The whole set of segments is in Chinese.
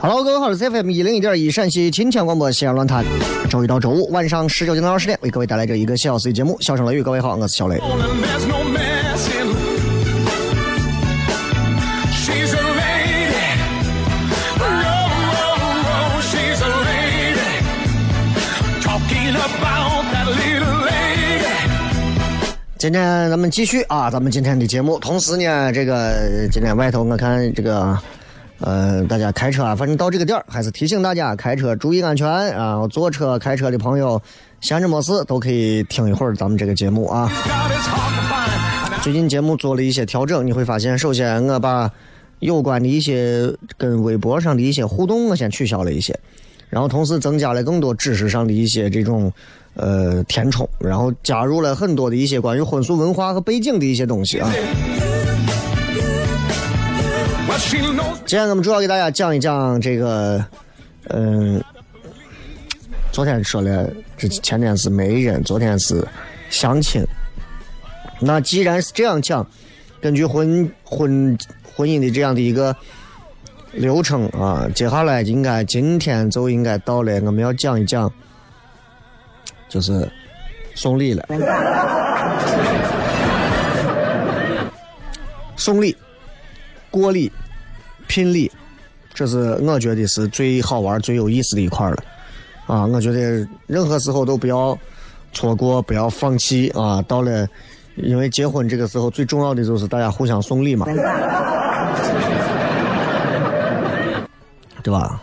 Hello，各位好，我是 FM 一零一点一陕西秦腔广播西安论坛，周一到周五晚上十九点到二十点为各位带来这一个小时的节目。笑声雷雨，各位好，我是小雷。She's a lady. Oh, oh, oh, she's a lady. Talking about that little lady. 今天咱们继续啊，咱们今天的节目。同时呢，这个今天外头我看这个，呃，大家开车啊，反正到这个点儿，还是提醒大家开车注意安全啊。坐车开车的朋友，闲着没事都可以听一会儿咱们这个节目啊。最近节目做了一些调整，你会发现，首先我把有关的一些跟微博上的一些互动，我先取消了一些，然后同时增加了更多知识上的一些这种呃填充，然后加入了很多的一些关于婚俗文化和背景的一些东西啊。今天我们主要给大家讲一讲这个，嗯、昨天说了，这前天是媒人，昨天是相亲。那既然是这样讲，根据婚婚婚姻的这样的一个流程啊，接下来应该今天就应该到了，我们要讲一讲，就是送礼了。送礼、过礼、聘礼，这是我觉得是最好玩、最有意思的一块了。啊，我觉得任何时候都不要错过，不要放弃啊！到了，因为结婚这个时候最重要的就是大家互相送礼嘛，对吧？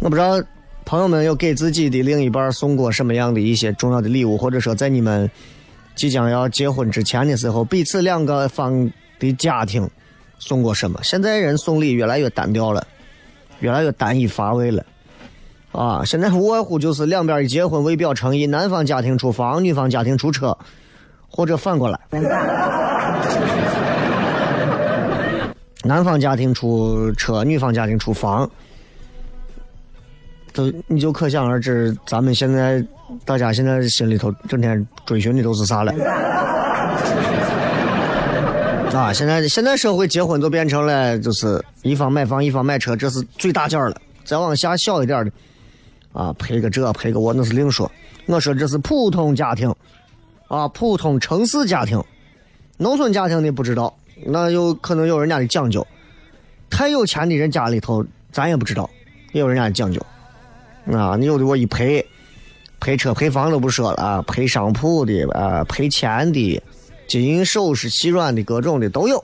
我不知道朋友们有给自己的另一半送过什么样的一些重要的礼物，或者说在你们即将要结婚之前的时候，彼此两个方的家庭送过什么？现在人送礼越来越单调了，越来越单一乏味了。啊，现在无外乎就是两边一结婚为表诚意，男方家庭出房，女方家庭出车，或者反过来，男方家庭出车，女方家庭出房，都你就可想而知，咱们现在大家现在心里头整天追寻的都是啥了。啊，现在现在社会结婚就变成了就是一方买房一方买车，这是最大件了。再往下小一点的，啊，赔个这赔个我那是另说。我说这是普通家庭，啊，普通城市家庭，农村家庭的不知道，那有可能有人家的讲究。太有钱的人家里头，咱也不知道，也有人家的讲究。啊，你有的我一赔，赔车赔房都不说了啊，赔商铺的啊，赔钱的，金银首饰、细软的各种的都有。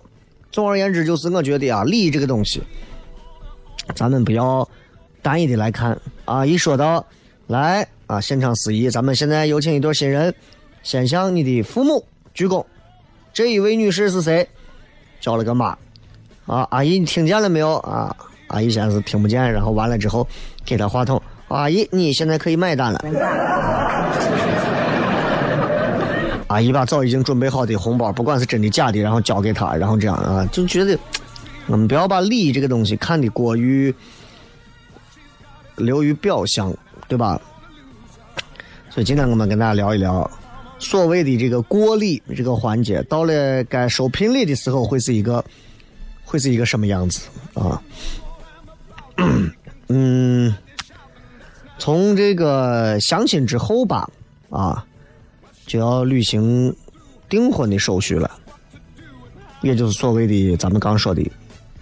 总而言之，就是我觉得啊，礼这个东西，咱们不要单一的来看啊。一说到来啊，现场司仪，咱们现在有请一对新人，先向你的父母鞠躬。这一位女士是谁？叫了个妈。啊，阿姨，你听见了没有啊？阿姨先是听不见，然后完了之后给她话筒。阿姨，你现在可以买单了。阿姨把早已经准备好的红包，不管是真的假的，然后交给她，然后这样啊，就觉得我们不要把礼这个东西看得过于流于表象，对吧？所以今天我们跟大家聊一聊所谓的这个过礼这个环节，到了该收聘礼的时候，会是一个会是一个什么样子啊？嗯，从这个相亲之后吧，啊，就要履行订婚的手续了，也就是所谓的咱们刚说的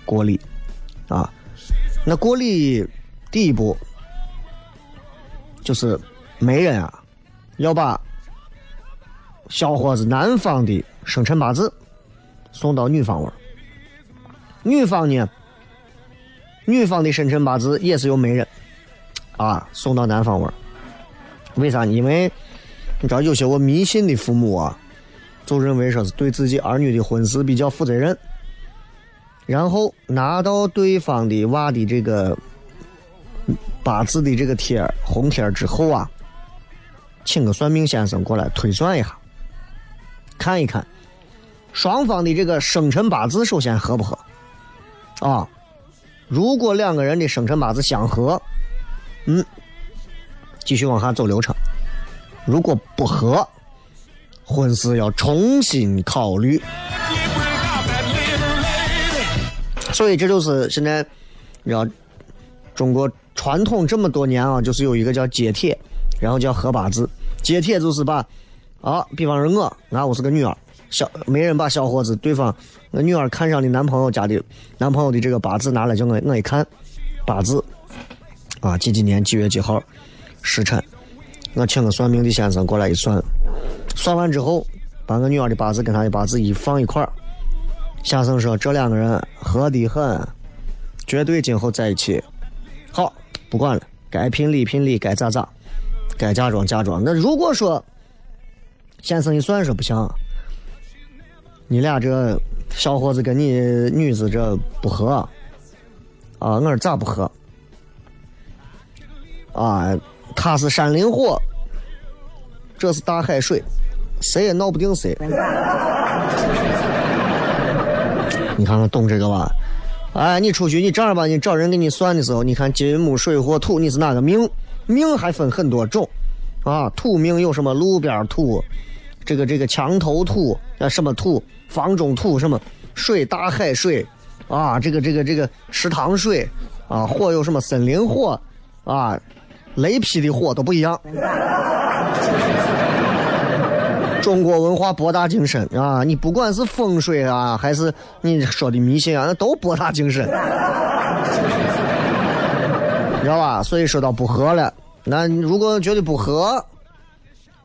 过礼啊。那过礼第一步就是媒人啊，要把小伙子男方的生辰八字送到女方那儿，女方呢。女方的生辰八字也是由媒人啊送到男方那儿，为啥？因为你知道有些我迷信的父母啊，就认为说是对自己儿女的婚事比较负责任，然后拿到对方的娃的这个八字的这个贴红贴之后啊，请个算命先生过来推算一下，看一看双方的这个生辰八字首先合不合啊？如果两个人的生辰八字相合，嗯，继续往下走流程；如果不合，婚事要重新考虑。所以这就是现在，你知道，中国传统这么多年啊，就是有一个叫接帖，然后叫合八字。接帖就是把啊，比方说我，那我是个女儿。小媒人把小伙子对方那女儿看上的男朋友家的男朋友的这个八字拿来叫我我一看八字啊几几年几月几号时辰，我请个算命的先生过来一算，算完之后把我女儿的八字跟他的八字一放一块儿，先生说这两个人合得很，绝对今后在一起。好，不管了，该聘礼聘礼，该咋咋，该嫁妆嫁妆。那如果说先生一算说不行。你俩这小伙子跟你女子这不合啊！我说咋不合？啊，他是山林火，这是大海水，谁也闹不定谁。你看看懂这个吧？哎，你出去你正儿八经找人给你算的时候，你看金木水火土，你是哪个命？命还分很多种啊，土命有什么路边土？这个这个墙头土啊，什么土？房中土什么？水大海水啊，这个这个这个池塘水啊，火有什么？森林火啊，雷劈的火都不一样。中国文化博大精深啊，你不管是风水啊，还是你说的迷信啊，那都博大精深，你知道吧？所以说到不合了，那如果觉得不合。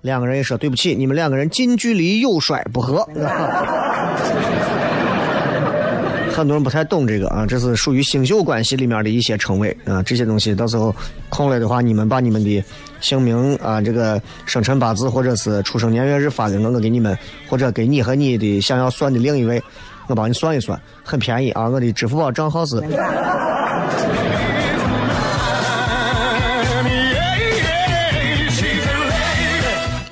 两个人也说对不起，你们两个人近距离有摔不和。很多人不太懂这个啊，这是属于星宿关系里面的一些称谓啊，这些东西到时候空了的话，你们把你们的姓名啊、这个生辰八字或者是出生年月日发给我，我给你们，或者给你和你的想要算的另一位，我帮你算一算，很便宜啊，我的支付宝账号是。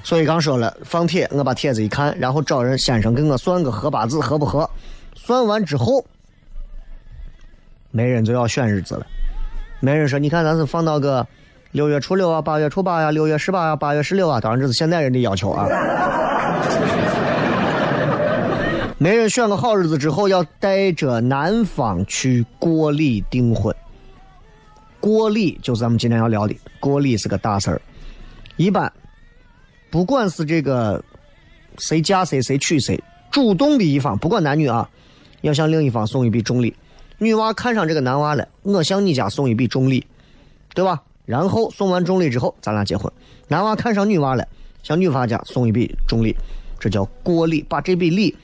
所以刚说了放帖，我把帖子一看，然后找人先生给我算个合八字合不合？算完之后，媒人就要选日子了。媒人说：“你看，咱是放到个六月初六啊，八月初八呀，六月十八呀，八月十六啊。当然这是现代人的要求啊。”媒人选个好日子之后，要带着男方去过礼订婚。过礼就是咱们今天要聊的，过礼是个大事儿，一般。不管是这个谁嫁谁谁娶谁，主动的一方不管男女啊，要向另一方送一笔重礼。女娃看上这个男娃了，我向你家送一笔重礼，对吧？然后送完重礼之后，咱俩结婚。男娃看上女娃了，向女娃家送一笔重礼，这叫过礼，把这笔礼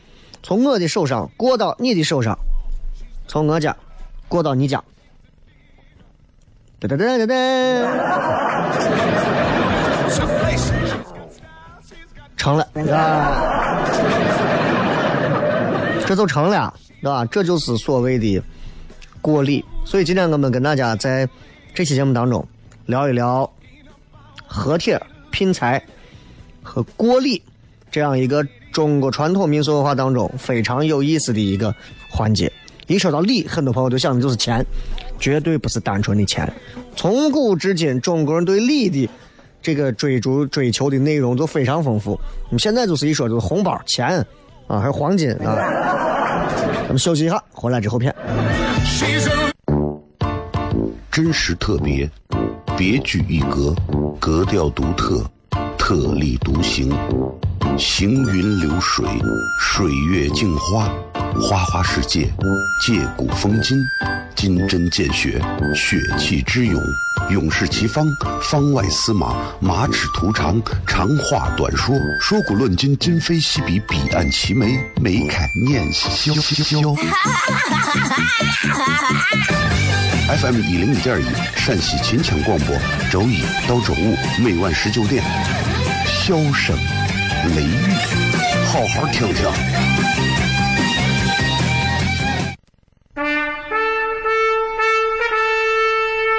从我的手上过到你的手上，从我家过到你家。噔噔噔噔噔，成了啊，这就成了，对吧？这就是所谓的过礼。所以今天我们跟大家在这期节目当中聊一聊和帖、拼财和过礼这样一个中国传统民俗文化当中非常有意思的一个环节。一说到礼，很多朋友都想的就是钱，绝对不是单纯的钱。从古至今，中国人对礼的这个追逐追求的内容都非常丰富。我们现在就是一说就是红包、钱啊，还有黄金啊。咱们休息一下，回来之后片。真实特别，别具一格，格调独特，特立独行，行云流水，水月镜花，花花世界，借古风今，金针见血，血气之勇，勇士齐方，方外司马，马齿图长，长话短说，说古论今，今非昔比，彼岸齐眉，眉开眼笑笑。FM 一零一点一，陕西秦腔广播，周一到周五每晚十九点，笑声雷雨，好好听听。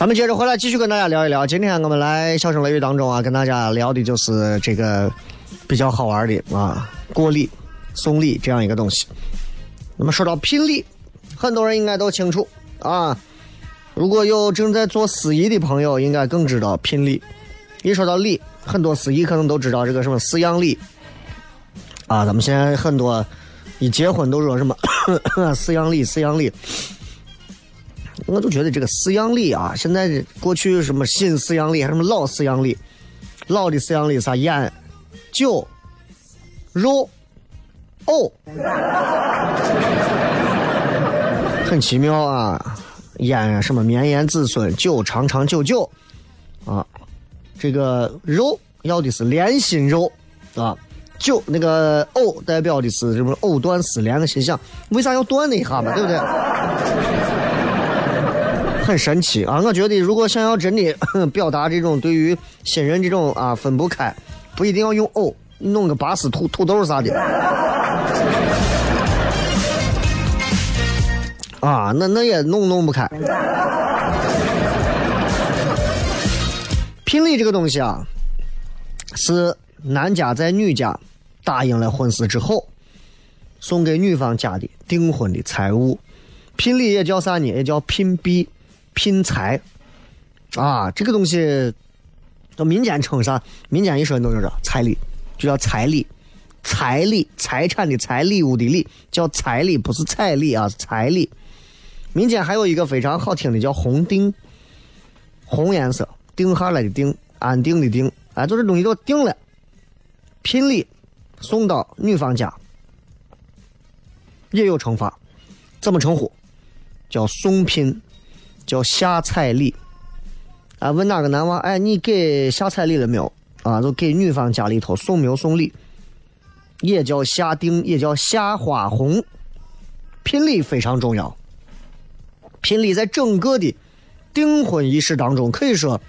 咱们接着回来继续跟大家聊一聊。今天我们来笑声雷雨当中啊，跟大家聊的就是这个比较好玩的啊，过礼、送礼这样一个东西。那么说到聘礼，很多人应该都清楚啊。如果有正在做司仪的朋友，应该更知道聘礼。一说到礼，很多司仪可能都知道这个什么四样礼啊。咱们现在很多一结婚都说什么四样礼，四样礼。我就觉得这个四样礼啊，现在过去什么新四样礼，还什么老四样礼，老的四样礼啥烟、酒、肉、藕，很奇妙啊！烟什么绵延子孙，酒长长久久啊。这个肉要的是连心肉啊，酒那个藕代表的是什么藕断丝连的心想，为啥要断那一下嘛，对不对？很神奇啊！我觉得如果想要真的 表达这种对于新人这种啊分不开，不一定要用藕，弄个拔丝土土豆啥的。啊，那那也弄弄不开。聘礼这个东西啊，是男家在女家答应了婚事之后，送给女方家的订婚的财物。聘礼也叫啥呢？也叫聘币、聘财。啊，这个东西，到民间称啥？民间一说都知道，彩礼就叫彩礼，彩礼财产的财，礼物的礼，叫彩礼，不是彩礼啊，是彩礼。民间还有一个非常好听的叫红定，红颜色定下来的定，安定的定，哎，就这东西都定了。聘礼送到女方家，也有称法，怎么称呼？叫送聘，叫下彩礼。啊，问哪个男娃，哎，你给下彩礼了没有？啊，就给女方家里头送没有送礼，也叫下定，也叫下花红。聘礼非常重要，聘礼在整个的订婚仪式当中，可以说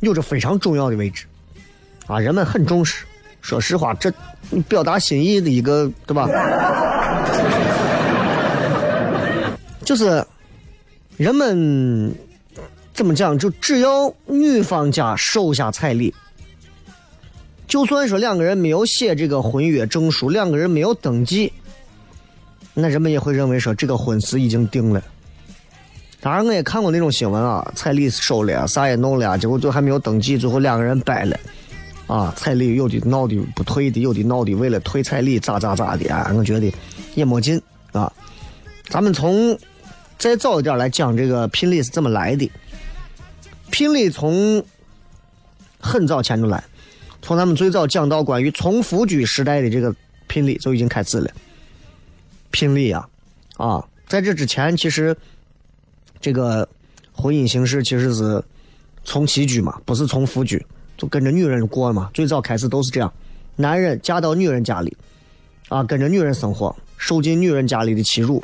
有着非常重要的位置。啊，人们很重视。说实话，这表达心意的一个，对吧？就是人们怎么讲？就只要女方家收下彩礼，就算说两个人没有写这个婚约证书，两个人没有登记，那人们也会认为说这个婚事已经定了。当然，我也看过那种新闻啊，彩礼收了，啥也弄了，结果就还没有登记，最后两个人掰了。啊，彩礼有的闹的不退的，有的闹的为了退彩礼咋咋咋的啊！我觉得也没劲啊。咱们从再早一点来讲这个聘礼是怎么来的。聘礼从很早前就来，从咱们最早讲到关于从夫居时代的这个聘礼就已经开始了。聘礼啊，啊，在这之前其实这个婚姻形式其实是从妻居嘛，不是从夫居。就跟着女人过嘛，最早开始都是这样，男人嫁到女人家里，啊，跟着女人生活，受尽女人家里的欺辱。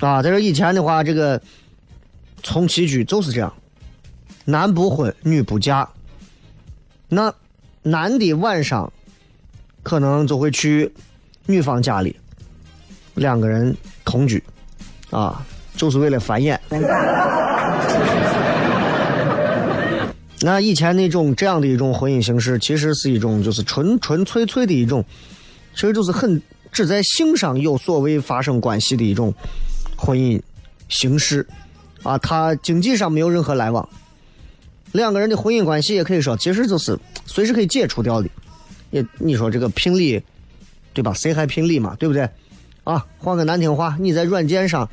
啊，在这以前的话，这个从妻居就是这样，男不婚，女不嫁。那男的晚上可能就会去女方家里，两个人同居，啊，就是为了繁衍。那以前那种这样的一种婚姻形式，其实是一种就是纯纯粹粹的一种，其实就是很只在性上有所谓发生关系的一种婚姻形式，啊，他经济上没有任何来往，两个人的婚姻关系也可以说其实就是随时可以解除掉的。也你说这个聘礼，对吧？谁还聘礼嘛？对不对？啊，换个难听话，你在软件上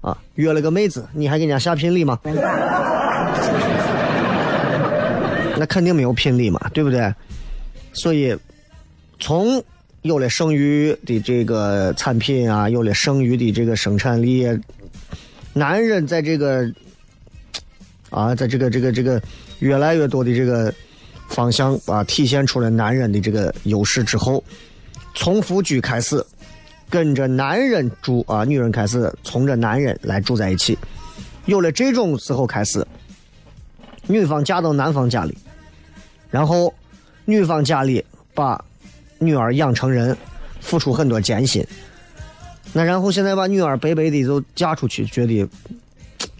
啊约了个妹子，你还给人家下聘礼吗？那肯定没有聘礼嘛，对不对？所以，从有了剩余的这个产品啊，有了剩余的这个生产力，男人在这个啊，在这个这个这个越来越多的这个方向啊，体现出了男人的这个优势之后，从夫居开始，跟着男人住啊，女人开始从着男人来住在一起，有了这种时候开始，女方嫁到男方家里。然后，女方家里把女儿养成人，付出很多艰辛。那然后现在把女儿白白的就嫁出去，觉得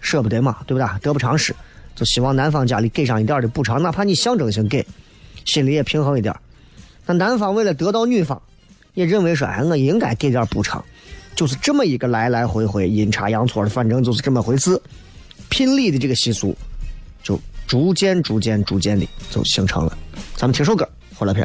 舍不得嘛，对不对？得不偿失，就希望男方家里给上一点的补偿，哪怕你象征性给，心里也平衡一点。那男方为了得到女方，也认为说，哎，我应该给点补偿，就是这么一个来来回回、阴差阳错的，反正就是这么回事。聘礼的这个习俗，就。逐渐、逐渐、逐渐的就形成了。咱们听首歌，回来片。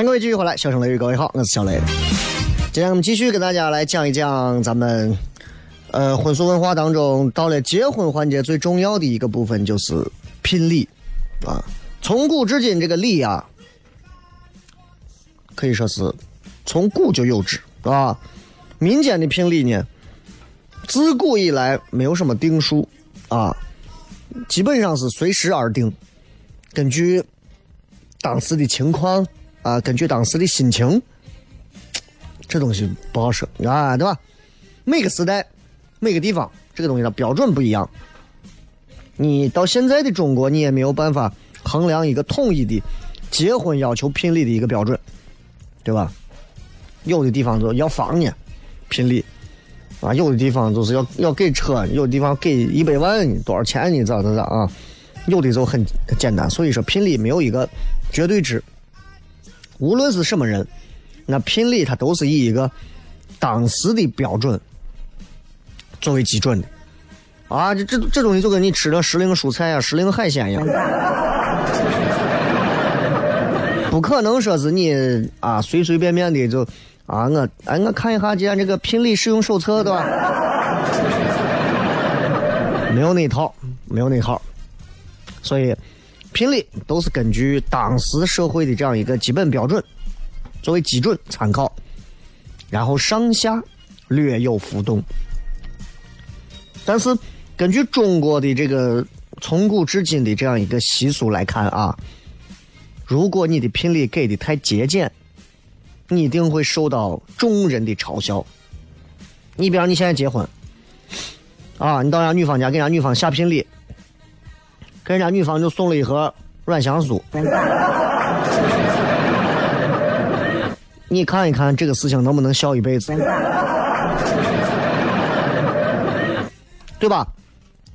欢迎各位继续回来，笑声雷雨，各位好，我是小雷。今天我们继续跟大家来讲一讲咱们呃婚俗文化当中，到了结婚环节最重要的一个部分就是聘礼啊。从古至今，这个礼啊，可以说是从古就有之，啊？民间的聘礼呢，自古以来没有什么定数啊，基本上是随时而定，根据当时的情况啊，根据当时的心情，这东西不好说啊，对吧？每个时代、每个地方，这个东西的标准不一样。你到现在的中国，你也没有办法衡量一个统一的结婚要求聘礼的一个标准，对吧？有的地方就要房呢，聘礼啊；有的地方就是要要给车，有的地方给一百万多少钱呢？咋咋咋啊？有的就很简单。所以说，聘礼没有一个绝对值。无论是什么人，那聘礼它都是以一个当时的标准作为基准的。啊，这这这东西就跟你吃的时令蔬菜啊、时令海鲜一样，不可能说是你啊随随便便的就啊我哎我看一下今天这个聘礼使用手册对吧？没有那一套，没有那一套，所以聘礼都是根据当时社会的这样一个基本标准作为基准参考，然后上下略有浮动，但是。根据中国的这个从古至今的这样一个习俗来看啊，如果你的聘礼给的太节俭，你一定会受到众人的嘲笑。你比方你现在结婚，啊，你到人家女方家给人家女方下聘礼，给人家女方就送了一盒软香酥，你看一看这个事情能不能笑一辈子，对吧？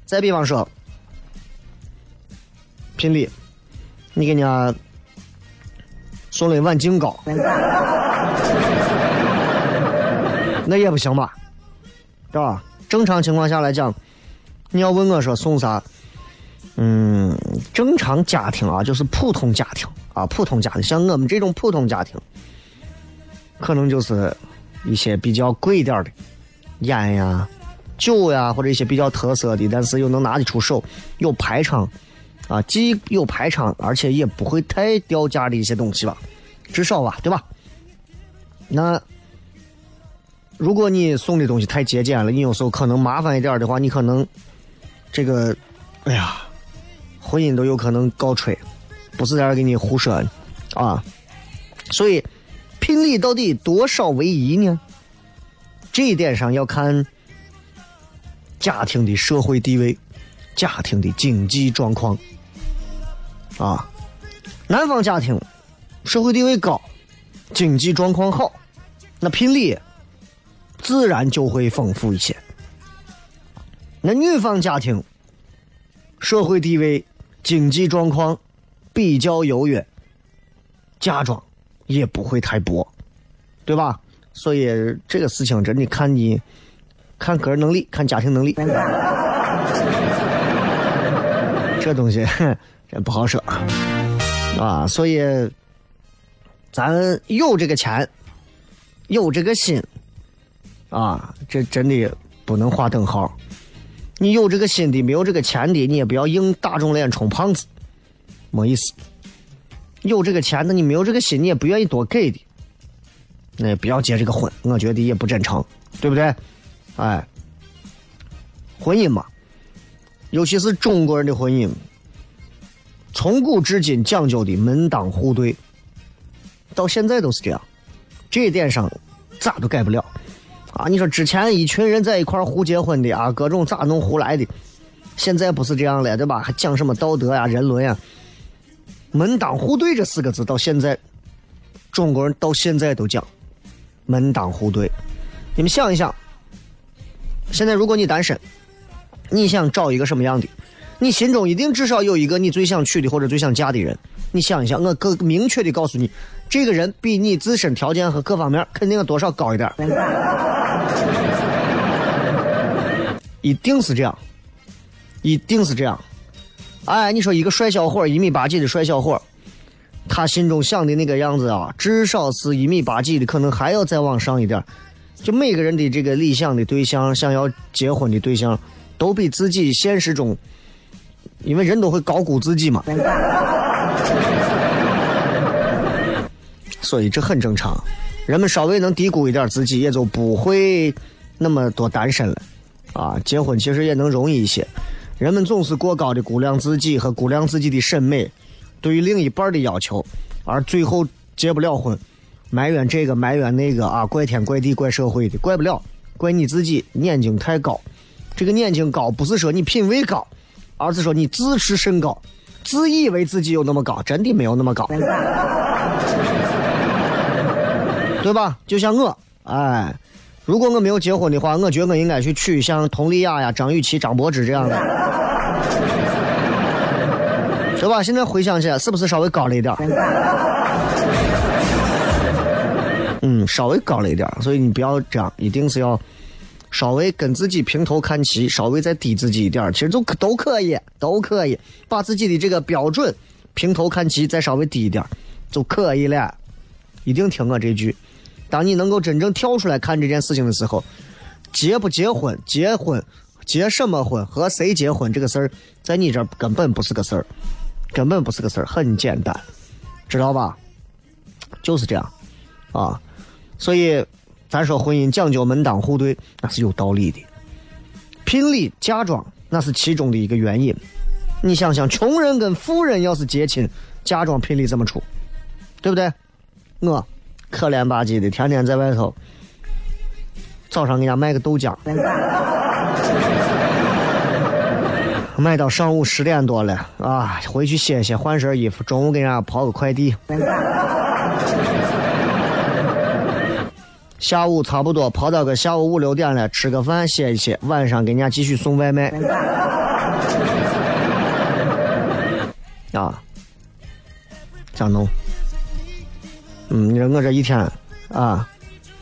再比方说，聘礼，你给人家送了一碗净糕，那也不行吧？对吧？正常情况下来讲，你要问我说送啥？嗯，正常家庭啊，就是普通家庭啊，普通家庭，像我们这种普通家庭，可能就是一些比较贵点的烟呀。酒呀，或者一些比较特色的，但是又能拿得出手，有排场，啊，既有排场，而且也不会太掉价的一些东西吧，至少吧，对吧？那如果你送的东西太节俭了，你有时候可能麻烦一点的话，你可能这个，哎呀，婚姻都有可能告吹，不是在这给你胡说啊。所以，聘礼到底多少为宜呢？这一点上要看。家庭的社会地位，家庭的经济状况，啊，男方家庭社会地位高，经济状况好，那聘礼自然就会丰富一些。那女方家庭社会地位、经济状况比较优越，嫁妆也不会太薄，对吧？所以这个事情真的看你。看个人能力，看家庭能力，这东西这不好说啊。所以，咱有这个钱，有这个心啊，这真的不能划等号。你有这个心的，没有这个钱的，你也不要硬打肿脸充胖子，没意思。有这个钱的，你没有这个心，你也不愿意多给的，那也不要结这个婚，我觉得也不真诚，对不对？哎，婚姻嘛，尤其是中国人的婚姻，从古至今讲究的门当户对，到现在都是这样，这一点上咋都改不了啊！你说之前一群人在一块胡结婚的啊，各种咋弄胡来的，现在不是这样了，对吧？还讲什么道德呀、人伦呀？门当户对这四个字到现在，中国人到现在都讲门当户对，你们想一想。现在，如果你单身，你想找一个什么样的？你心中一定至少有一个你最想娶的或者最想嫁的人。你想一想，我更明确的告诉你，这个人比你自身条件和各方面肯定要多少高一点。一定是这样，一定是这样。哎，你说一个帅小伙，一米八几的帅小伙，他心中想的那个样子啊，至少是一米八几的，可能还要再往上一点。就每个人的这个理想的对象，想要结婚的对象，都比自己现实中，因为人都会高估自己嘛，所以这很正常。人们稍微能低估一点自己，也就不会那么多单身了。啊，结婚其实也能容易一些。人们总是过高的估量自己和估量自己的审美，对于另一半的要求，而最后结不了婚，埋怨这个埋怨那个啊，怪天怪地怪社会的，怪不了，怪你自己眼睛太高。这个眼睛高不是说你品味高，而是说你自视甚高，自以为自己有那么高，真的没有那么高，对吧？就像我，哎。如果我没有结婚的话，我觉得我应该去娶像佟丽娅呀、张雨绮、张柏芝这样的，对吧？现在回想起来，是不是稍微高了一点嗯，稍微高了一点所以你不要这样，一定是要稍微跟自己平头看齐，稍微再低自己一点其实都都可以，都可以把自己的这个标准平头看齐，再稍微低一点就可以了。一定听我这句。当你能够真正跳出来看这件事情的时候，结不结婚、结婚、结什么婚、和谁结婚这个事儿，在你这儿根本不是个事儿，根本不是个事儿，很简单，知道吧？就是这样，啊，所以咱说婚姻讲究门当户对，那是有道理的。聘礼嫁妆那是其中的一个原因。你想想，穷人跟富人要是结亲，嫁妆聘礼怎么出？对不对？我。可怜吧唧的，天天在外头，早上给人家卖个豆浆，卖到上午十点多了啊，回去歇歇，换身衣服，中午给人家跑个快递，下午差不多跑到个下午五六点了，吃个饭歇一歇，晚上给人家继续送外卖，啊，咋弄？嗯，你说我这一天，啊，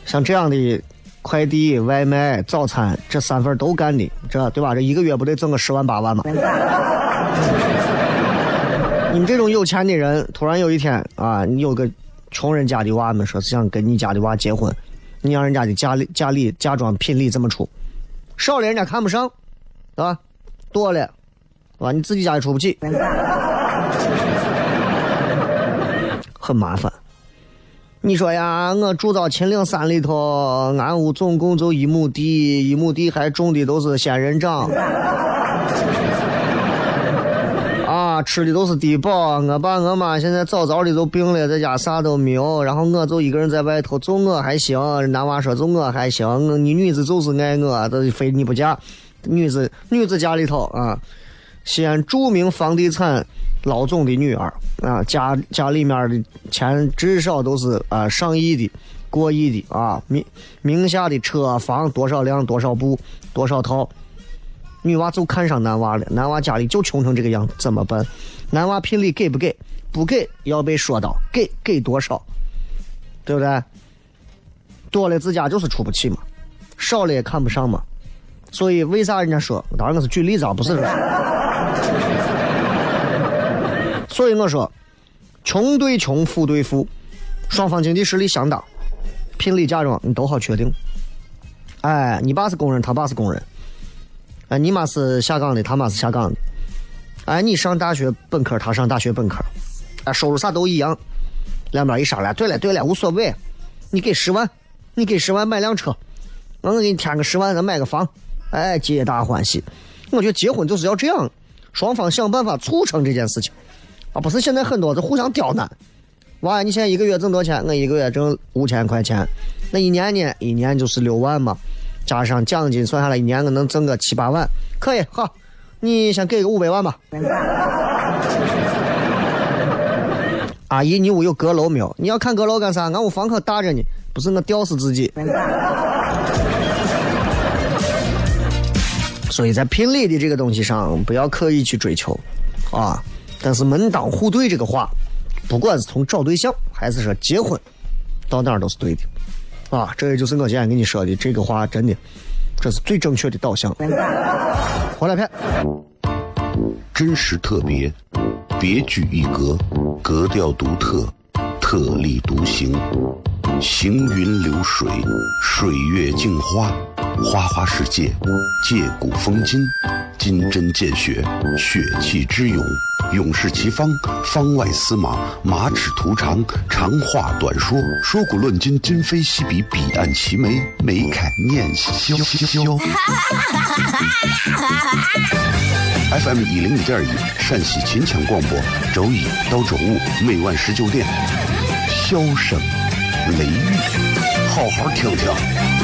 像这样的快递、外卖、早餐这三份都干的，这对吧？这一个月不得挣个十万八万吗？你们这种有钱的人，突然有一天啊，你有个穷人家的娃们说是想跟你家的娃结婚，你让人家的家里家里嫁妆聘礼怎么出？少了人家看不上，对吧？多了，是吧？你自己家也出不起，很麻烦。你说呀，我住到秦岭山里头，俺屋总共就一亩地，一亩地还种的都是仙人掌，啊，吃的都是低保。我爸我妈现在早早的就病了，在家啥都没有，然后我就一个人在外头，就我还行。男娃说就我还行，你女子就是爱我，都非你不嫁。女子女子家里头啊，西安著名房地产。老总的女儿啊，家家里面的钱至少都是啊上亿的，过亿的啊名名下的车房多少辆多少部多少套，女娃就看上男娃了，男娃家里就穷成这个样子，怎么办？男娃聘礼给不给？不给要被说到，给给多少？对不对？多了自家就是出不起嘛，少了也看不上嘛，所以为啥人家说？当然我是举例子啊，不是说。所以我说，穷对穷，富对富，双方经济实力相当，聘礼嫁妆你都好确定。哎，你爸是工人，他爸是工人。哎，你妈是下岗的，他妈是下岗的。哎，你上大学本科，他上大学本科。哎，收入啥都一样。两边一商量，对了对了，无所谓。你给十万，你给十万买辆车，我给你添个十万，咱买个房。哎，皆大欢喜。我觉得结婚就是要这样，双方想办法促成这件事情。啊，不是现在很多是互相刁难。娃，你现在一个月挣多少钱？我一个月挣五千块钱，那一年呢？一年就是六万嘛，加上奖金算下来，一年我能挣个七八万，可以。好，你先给个五百万吧。阿姨，你屋有阁楼没有？你要看阁楼干啥？俺屋房可大着呢，不是我吊死自己。所以在聘礼的这个东西上，不要刻意去追求，啊。但是门当户对这个话，不管是从找对象还是说结婚，到哪儿都是对的，啊，这也就是我今天跟你说的这个话，真的，这是最正确的导向。回来片。真实特别，别具一格，格调独特，特立独行，行云流水，水月镜花，花花世界，借古风今，金针见血，血气之勇，勇士齐方，方外司马，马齿图长，长话短说，说古论今，今非昔比，彼岸齐眉，眉开眼笑笑。FM 一零一点一，陕西秦腔广播，周一到周五每晚十九点，笑声雷雨，好好听听。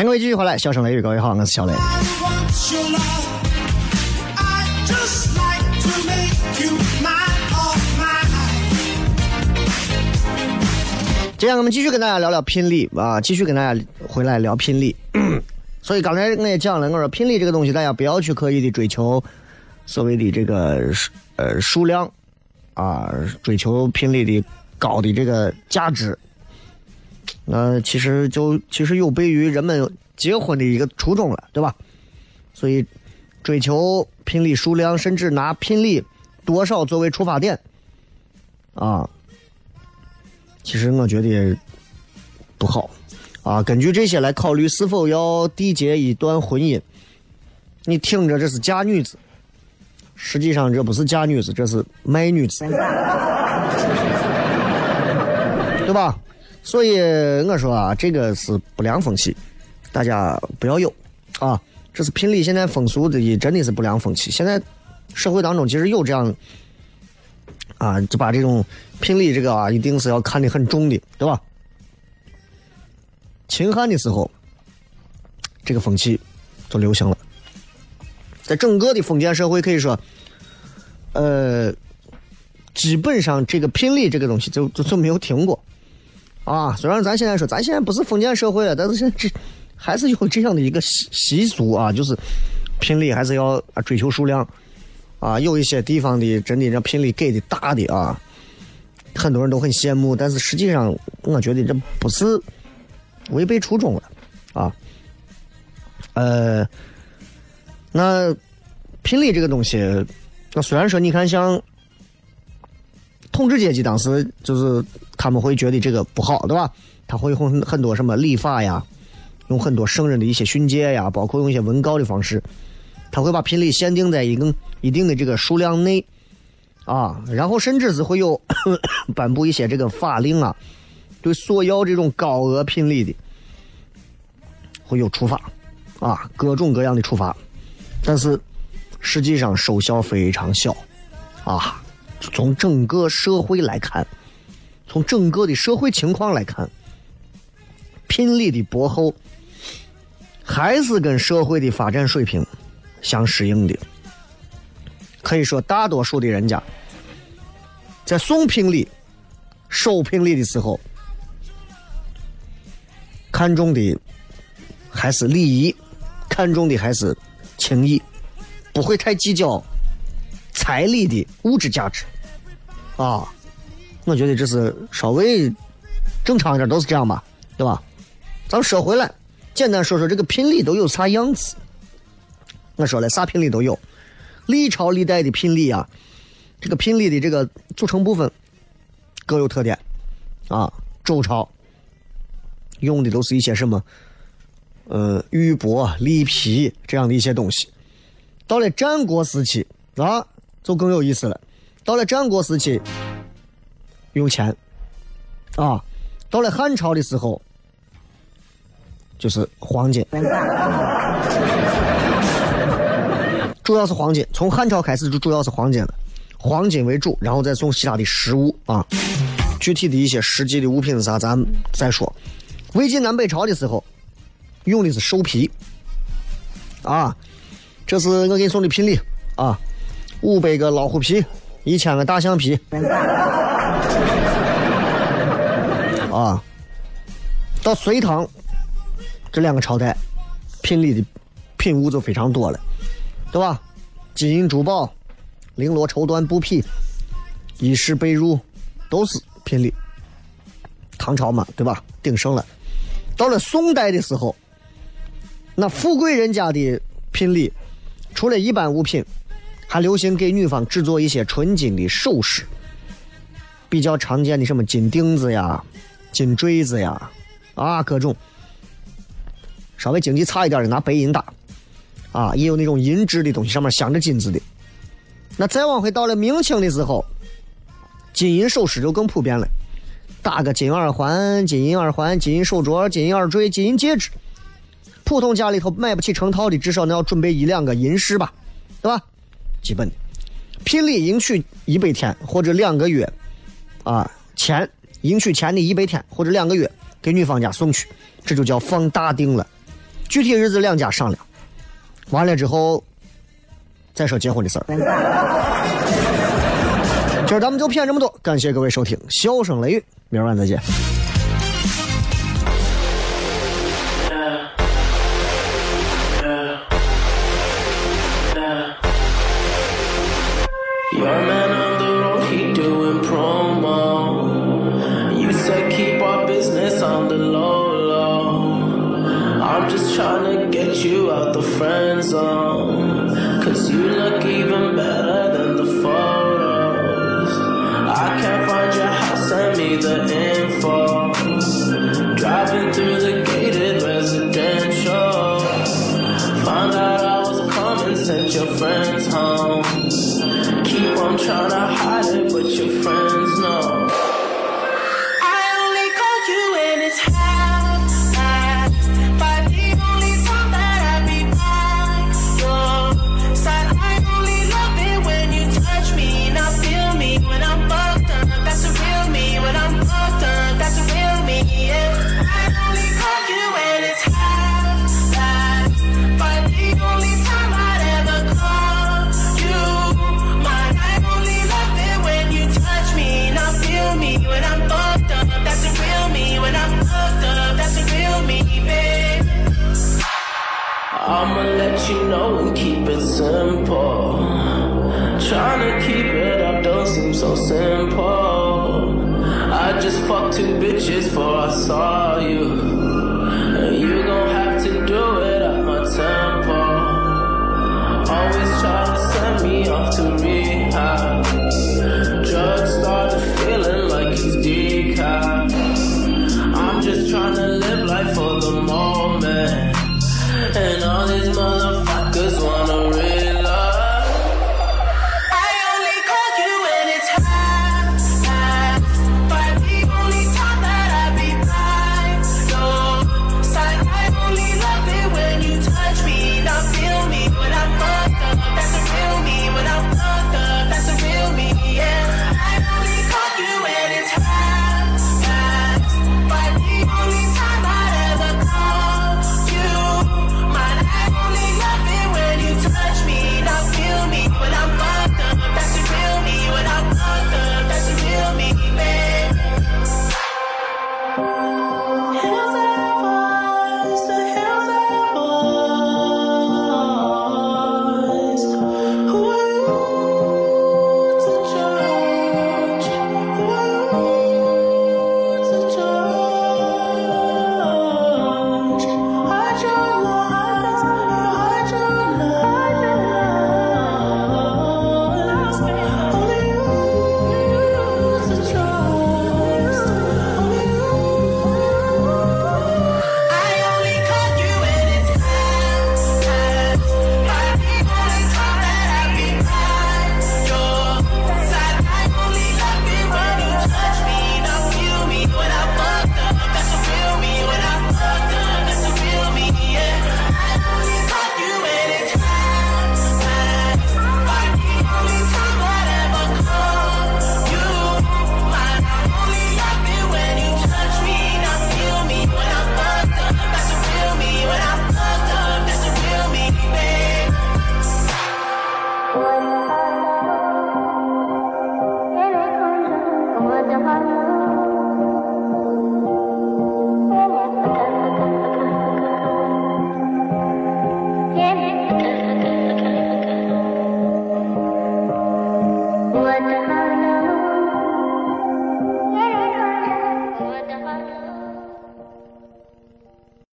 欢迎各位继续回来，笑声雷雨，各位好，我是小雷。今天我们继续跟大家聊聊拼力啊，继续跟大家回来聊拼力。所以刚才我也讲了，我说拼力这个东西，大家不要去刻意的追求所谓的这个呃数量啊，追求拼力的高的这个价值。那其实就其实有悖于人们结婚的一个初衷了，对吧？所以追求聘礼数量，甚至拿聘礼多少作为出发点，啊，其实我觉得不好啊。根据这些来考虑是否要缔结一段婚姻，你听着这是嫁女子，实际上这不是嫁女子，这是卖女子，对吧？所以我说啊，这个是不良风气，大家不要有啊。这是聘礼现在风俗的，真的是不良风气。现在社会当中其实有这样啊，就把这种聘礼这个啊，一定是要看得很重的，对吧？秦汉的时候，这个风气就流行了，在整个的封建社会可以说，呃，基本上这个聘礼这个东西就就就没有停过。啊，虽然咱现在说咱现在不是封建社会了，但是现在这还是有这样的一个习习俗啊，就是聘礼还是要追求数量啊。有一些地方的真的让聘礼给的大的啊，很多人都很羡慕，但是实际上我觉得这不是违背初衷了啊。呃，那聘礼这个东西，那虽然说你看像。统治阶级当时就是他们会觉得这个不好，对吧？他会用很多什么礼法呀，用很多圣人的一些训诫呀，包括用一些文告的方式，他会把聘礼限定在一个一定的这个数量内啊，然后甚至是会有颁 布一些这个法 令啊，对索要这种高额聘礼的会有处罚啊，各种各样的处罚，但是实际上收效非常小啊。从整个社会来看，从整个的社会情况来看，聘礼的薄厚还是跟社会的发展水平相适应的。可以说，大多数的人家在送聘礼、收聘礼的时候，看重的还是礼仪，看重的还是情谊，不会太计较彩礼的物质价值啊，我觉得这是稍微正常一点，都是这样吧，对吧？咱们说回来，简单说说这个聘礼都有啥样子。我说了，啥聘礼都有，历朝历代的聘礼啊，这个聘礼的这个组成部分各有特点啊。周朝用的都是一些什么，呃，玉帛、利皮这样的一些东西。到了战国时期啊，就更有意思了。到了战国时期，用钱啊；到了汉朝的时候，就是黄金，主要是黄金。从汉朝开始就主要是黄金了，黄金为主，然后再送其他的实物啊。具体的一些实际的物品是啥，咱再说。魏晋南北朝的时候，用的是兽皮啊，这是我给你送的聘礼啊，五百个老虎皮，一千个大象皮 啊。到隋唐这两个朝代，聘礼的品物就非常多了，对吧？金银珠宝、绫罗绸缎布匹、衣饰被褥，都是。聘礼，唐朝嘛，对吧？鼎盛了。到了宋代的时候，那富贵人家的聘礼，除了一般物品，还流行给女方制作一些纯金的首饰。比较常见的什么金钉子呀、金坠子呀，啊，各种。稍微经济差一点的拿白银打，啊，也有那种银质的东西，上面镶着金子的。那再往回到了明清的时候。金银首饰就更普遍了，打个金耳环、金银耳环、金银手镯、金银耳坠、金银戒指。普通家里头买不起成套的，至少你要准备一两个银饰吧，对吧？基本的。聘礼迎娶一百天或者两个月，啊，前迎娶前的一百天或者两个月给女方家送去，这就叫放大定了。具体日子两家商量，完了之后再说结婚的事儿。今儿咱们就骗这么多，感谢各位收听，笑声雷雨，明儿晚再见。Your man on the road, he doing promo. You said keep our business on the low low. I'm just trying to get you out the friend zone. Cause you look even better than the photos. I can't find your house, send me the info. Driving through the gated residential. Found out I was coming, sent your friends tryna hide it, but your friends. phone. I just fucked two bitches before I saw you. And you gon' have to do it at my temple. Always try to send me off to